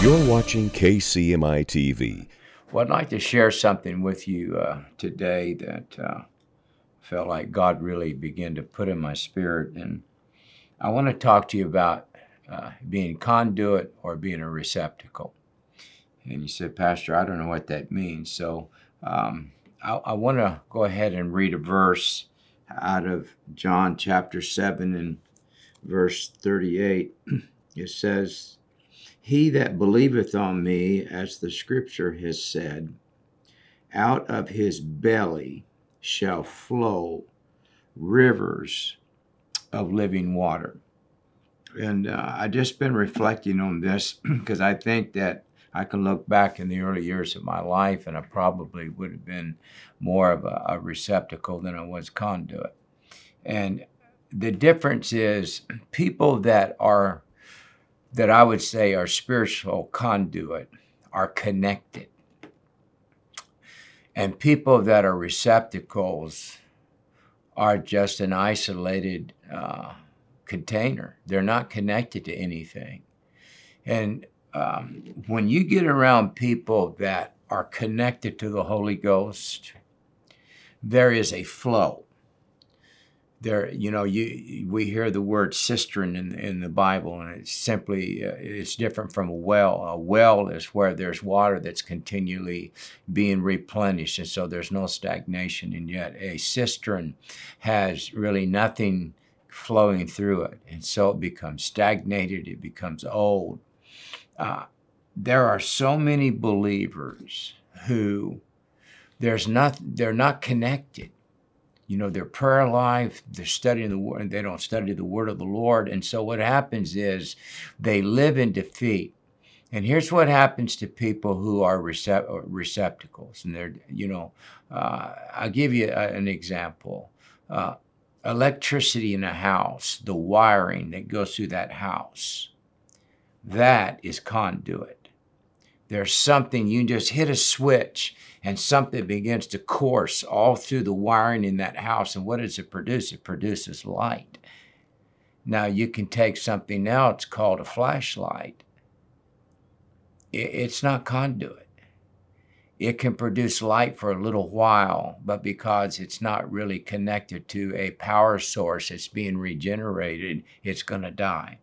You're watching KCMI TV. Well, I'd like to share something with you uh, today that uh, felt like God really began to put in my spirit. And I want to talk to you about uh, being conduit or being a receptacle. And you said, Pastor, I don't know what that means. So um, I, I want to go ahead and read a verse out of John chapter 7 and verse 38. It says, he that believeth on me, as the scripture has said, out of his belly shall flow rivers of living water. And uh, I just been reflecting on this because I think that I can look back in the early years of my life and I probably would have been more of a, a receptacle than I was conduit. And the difference is people that are that I would say are spiritual conduit are connected. And people that are receptacles are just an isolated uh, container. They're not connected to anything. And um, when you get around people that are connected to the Holy Ghost, there is a flow there you know you we hear the word cistern in in the bible and it's simply uh, it's different from a well. A well is where there's water that's continually being replenished and so there's no stagnation and yet a cistern has really nothing flowing through it and so it becomes stagnated it becomes old. Uh, there are so many believers who there's not they're not connected you know, their prayer life, they're studying the word, and they don't study the word of the Lord. And so what happens is they live in defeat. And here's what happens to people who are recept- receptacles. And they're, you know, uh, I'll give you a, an example. Uh, electricity in a house, the wiring that goes through that house, that is conduit. There's something, you just hit a switch and something begins to course all through the wiring in that house. And what does it produce? It produces light. Now, you can take something else called a flashlight, it's not conduit. It can produce light for a little while, but because it's not really connected to a power source that's being regenerated, it's going to die.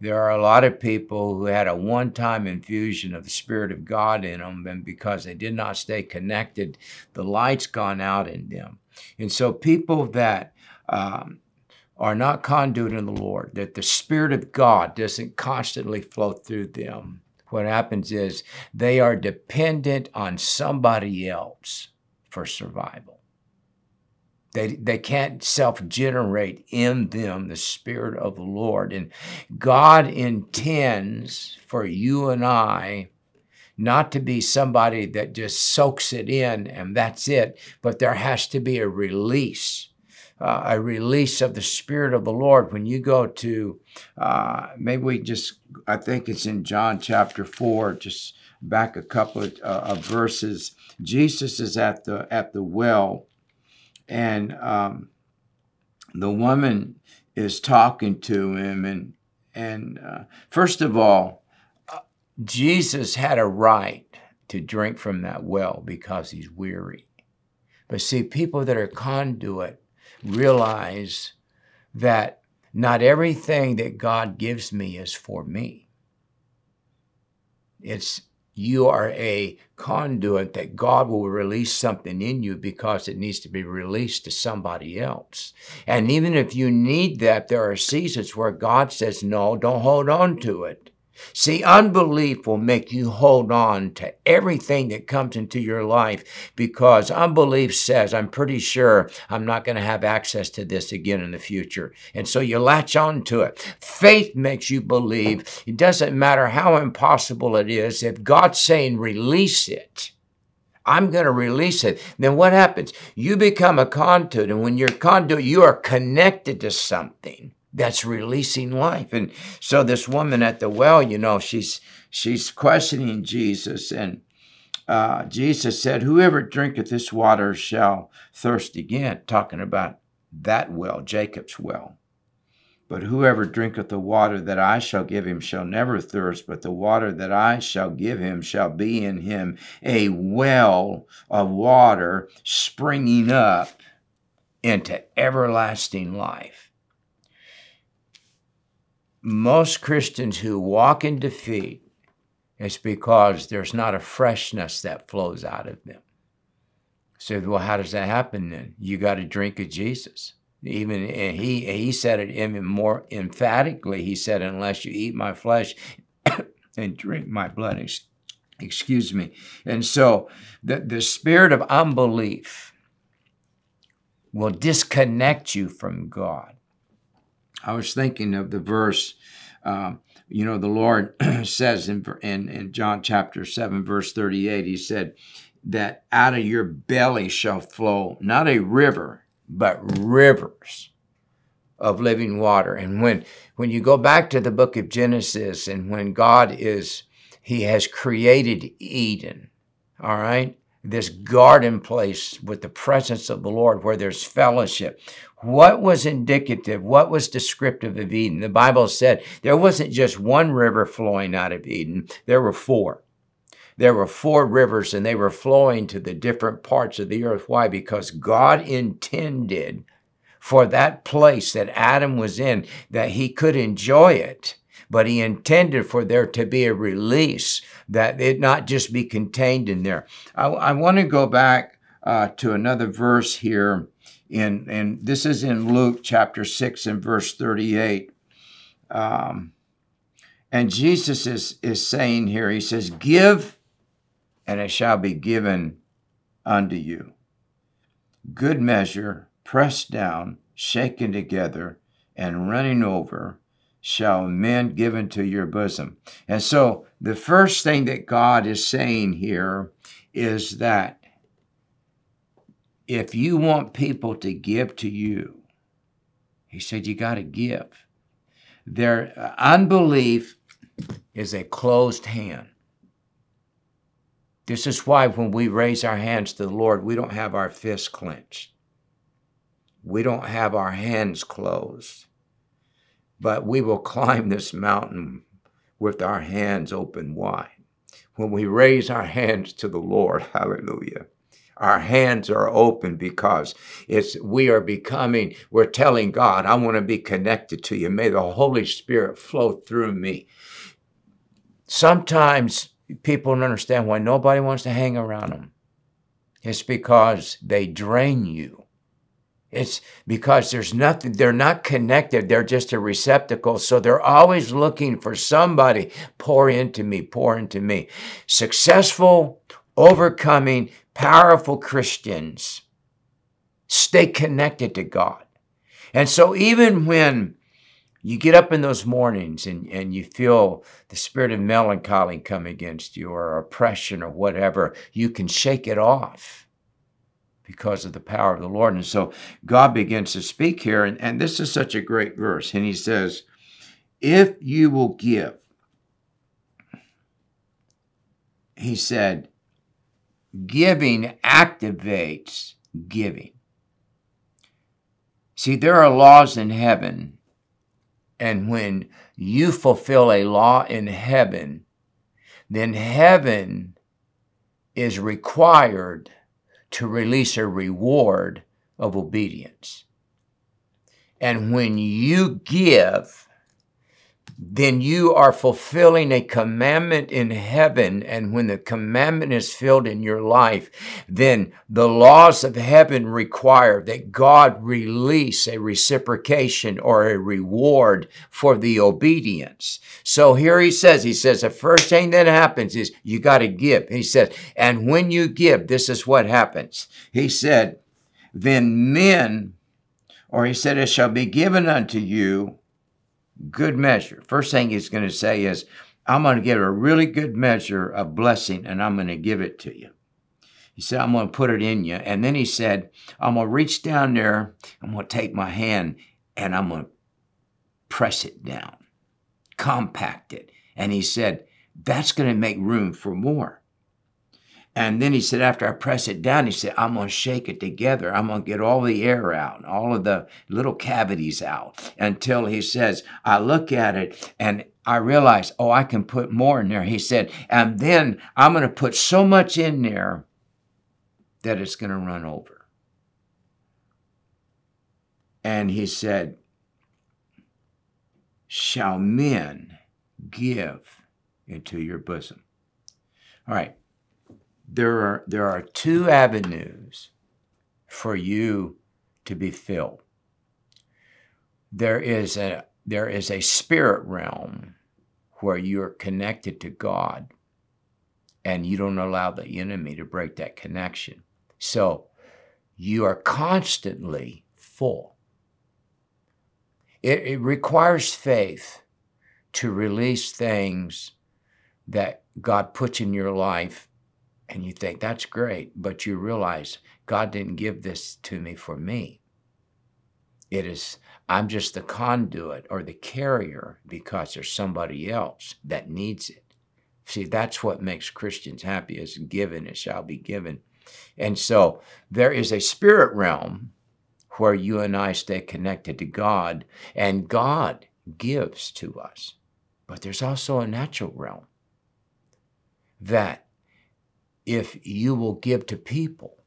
There are a lot of people who had a one time infusion of the Spirit of God in them, and because they did not stay connected, the light's gone out in them. And so, people that um, are not conduit in the Lord, that the Spirit of God doesn't constantly flow through them, what happens is they are dependent on somebody else for survival. They, they can't self generate in them the Spirit of the Lord. And God intends for you and I not to be somebody that just soaks it in and that's it, but there has to be a release. Uh, a release of the Spirit of the Lord. When you go to, uh, maybe we just, I think it's in John chapter 4, just back a couple of, uh, of verses. Jesus is at the at the well, and um, the woman is talking to him and and uh, first of all uh, jesus had a right to drink from that well because he's weary. But see people that are conduit realize that not everything that god gives me is for me. It's you are a conduit that God will release something in you because it needs to be released to somebody else. And even if you need that, there are seasons where God says, no, don't hold on to it. See, unbelief will make you hold on to everything that comes into your life because unbelief says, I'm pretty sure I'm not going to have access to this again in the future. And so you latch on to it. Faith makes you believe. It doesn't matter how impossible it is. If God's saying release it, I'm going to release it. Then what happens? You become a conduit. And when you're a conduit, you are connected to something that's releasing life. And so this woman at the well, you know, she's she's questioning Jesus, and uh, Jesus said, "Whoever drinketh this water shall thirst again." Talking about that well, Jacob's well. But whoever drinketh the water that I shall give him shall never thirst, but the water that I shall give him shall be in him a well of water springing up into everlasting life. Most Christians who walk in defeat, it's because there's not a freshness that flows out of them. So, well, how does that happen then? You got to drink of Jesus. Even and he he said it even more emphatically. He said, "Unless you eat my flesh and drink my blood." Excuse me. And so the, the spirit of unbelief will disconnect you from God. I was thinking of the verse, um, you know, the Lord says in, in, in John chapter 7, verse 38, He said, that out of your belly shall flow not a river, but rivers of living water. And when when you go back to the book of Genesis and when God is he has created Eden, all right? This garden place with the presence of the Lord where there's fellowship. What was indicative? What was descriptive of Eden? The Bible said there wasn't just one river flowing out of Eden, there were four there were four rivers and they were flowing to the different parts of the earth. Why? Because God intended for that place that Adam was in that he could enjoy it, but he intended for there to be a release that it not just be contained in there. I, I want to go back uh, to another verse here. In, and this is in Luke chapter 6 and verse 38. Um, and Jesus is, is saying here, he says, Give and it shall be given unto you. Good measure, pressed down, shaken together, and running over, shall men give into your bosom. And so the first thing that God is saying here is that if you want people to give to you, he said you got to give. Their uh, unbelief is a closed hand. This is why when we raise our hands to the Lord, we don't have our fists clenched. We don't have our hands closed. But we will climb this mountain with our hands open wide. When we raise our hands to the Lord, hallelujah, our hands are open because it's we are becoming we're telling god i want to be connected to you may the holy spirit flow through me sometimes people don't understand why nobody wants to hang around them. It's because they drain you. It's because there's nothing, they're not connected. They're just a receptacle. So they're always looking for somebody, pour into me, pour into me. Successful, overcoming, powerful Christians stay connected to God. And so even when you get up in those mornings and, and you feel the spirit of melancholy come against you or oppression or whatever, you can shake it off because of the power of the Lord. And so God begins to speak here, and, and this is such a great verse. And he says, If you will give, he said, giving activates giving. See, there are laws in heaven and when you fulfill a law in heaven, then heaven is required to release a reward of obedience. And when you give, then you are fulfilling a commandment in heaven. And when the commandment is filled in your life, then the laws of heaven require that God release a reciprocation or a reward for the obedience. So here he says, he says, the first thing that happens is you got to give. He says, and when you give, this is what happens. He said, then men, or he said, it shall be given unto you good measure. First thing he's going to say is, I'm going to get a really good measure of blessing and I'm going to give it to you. He said, I'm going to put it in you. And then he said, I'm going to reach down there, I'm going to take my hand and I'm going to press it down, compact it. And he said, that's going to make room for more. And then he said, after I press it down, he said, I'm going to shake it together. I'm going to get all the air out, all of the little cavities out until he says, I look at it and I realize, oh, I can put more in there. He said, and then I'm going to put so much in there that it's going to run over. And he said, Shall men give into your bosom? All right there are there are two avenues for you to be filled. There is a there is a spirit realm where you're connected to God and you don't allow the enemy to break that connection. So you are constantly full. It, it requires faith to release things that God puts in your life and you think that's great, but you realize God didn't give this to me for me. It is, I'm just the conduit or the carrier because there's somebody else that needs it. See, that's what makes Christians happy is given, it shall be given. And so there is a spirit realm where you and I stay connected to God, and God gives to us. But there's also a natural realm that if you will give to people,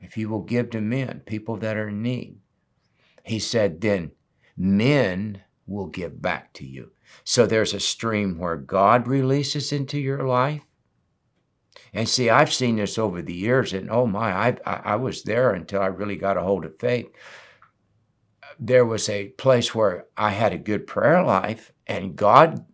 if you will give to men, people that are in need. He said, then men will give back to you. So there's a stream where God releases into your life. And see, I've seen this over the years, and oh my, I, I, was there until I really got a hold of faith. There was a place where I had a good prayer life, and God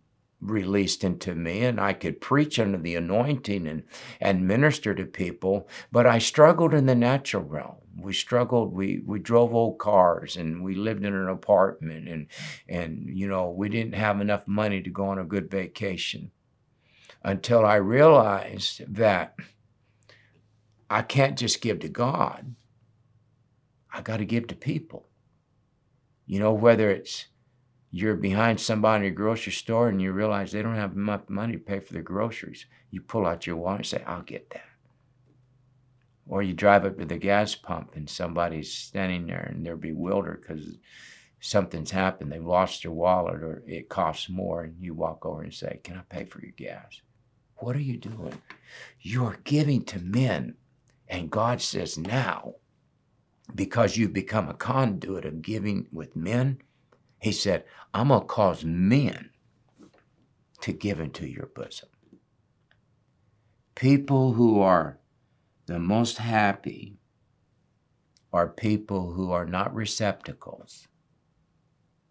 released into me and I could preach under the anointing and, and minister to people, but I struggled in the natural realm. We struggled, we, we drove old cars and we lived in an apartment and, and, you know, we didn't have enough money to go on a good vacation until I realized that I can't just give to God. I got to give to people. You know, whether it's you're behind somebody in a grocery store and you realize they don't have enough money to pay for their groceries. You pull out your wallet and say, I'll get that. Or you drive up to the gas pump and somebody's standing there and they're bewildered because something's happened. They've lost their wallet or it costs more. And you walk over and say, Can I pay for your gas? What are you doing? You're giving to men. And God says, Now, because you've become a conduit of giving with men, he said, I'm going to cause men to give into your bosom. People who are the most happy are people who are not receptacles.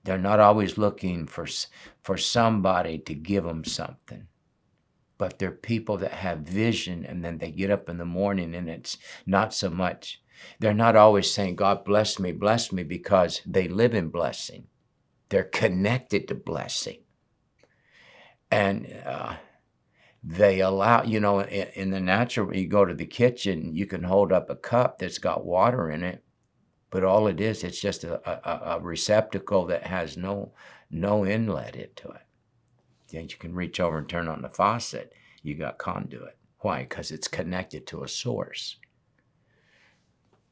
They're not always looking for, for somebody to give them something. But they're people that have vision and then they get up in the morning and it's not so much. They're not always saying, God bless me, bless me, because they live in blessing. They're connected to blessing. And uh, they allow, you know, in, in, the natural, you go to the kitchen, you can hold up a cup that's got water in it, but all it is, it's just a, a, a receptacle that has no, no inlet into it. Then you can reach over and turn on the faucet, you got conduit. Why? Because it's connected to a source.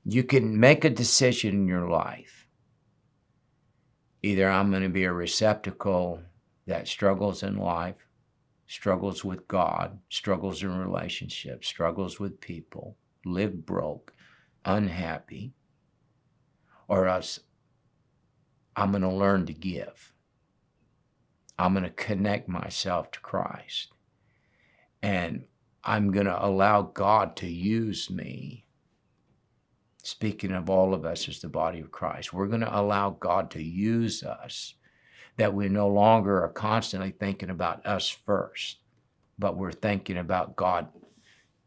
You can make a decision in your life Either I'm going to be a receptacle that struggles in life, struggles with God, struggles in relationships, struggles with people, live broke, unhappy, or else I'm going to learn to give. I'm going to connect myself to Christ. And I'm going to allow God to use me speaking of all of us as the body of Christ. We're going to allow God to use us, that we no longer are constantly thinking about us first, but we're thinking about God.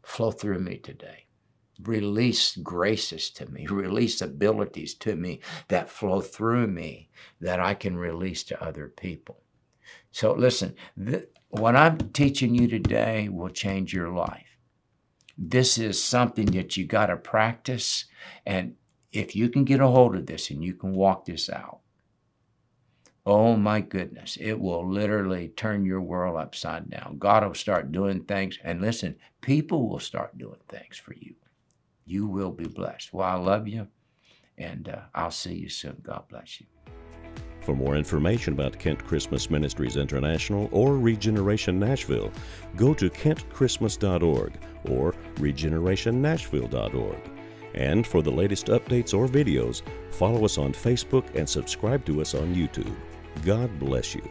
Flow through me today. Release graces to me, release abilities to me that flow through me that I can release to other people. So, listen, th- what I'm teaching you today will change your life. This is something that you got to practice. And if you can get a hold of this and you can walk this out, Oh my goodness, it will literally turn your world upside down. God will start doing things. And listen, people will start doing things for you. You will be blessed. Well, I love you, and uh, I'll see you soon. God bless you. For more information about Kent Christmas Ministries International or Regeneration Nashville, go to kentchristmas.org or regenerationnashville.org. And for the latest updates or videos, follow us on Facebook and subscribe to us on YouTube. God bless you.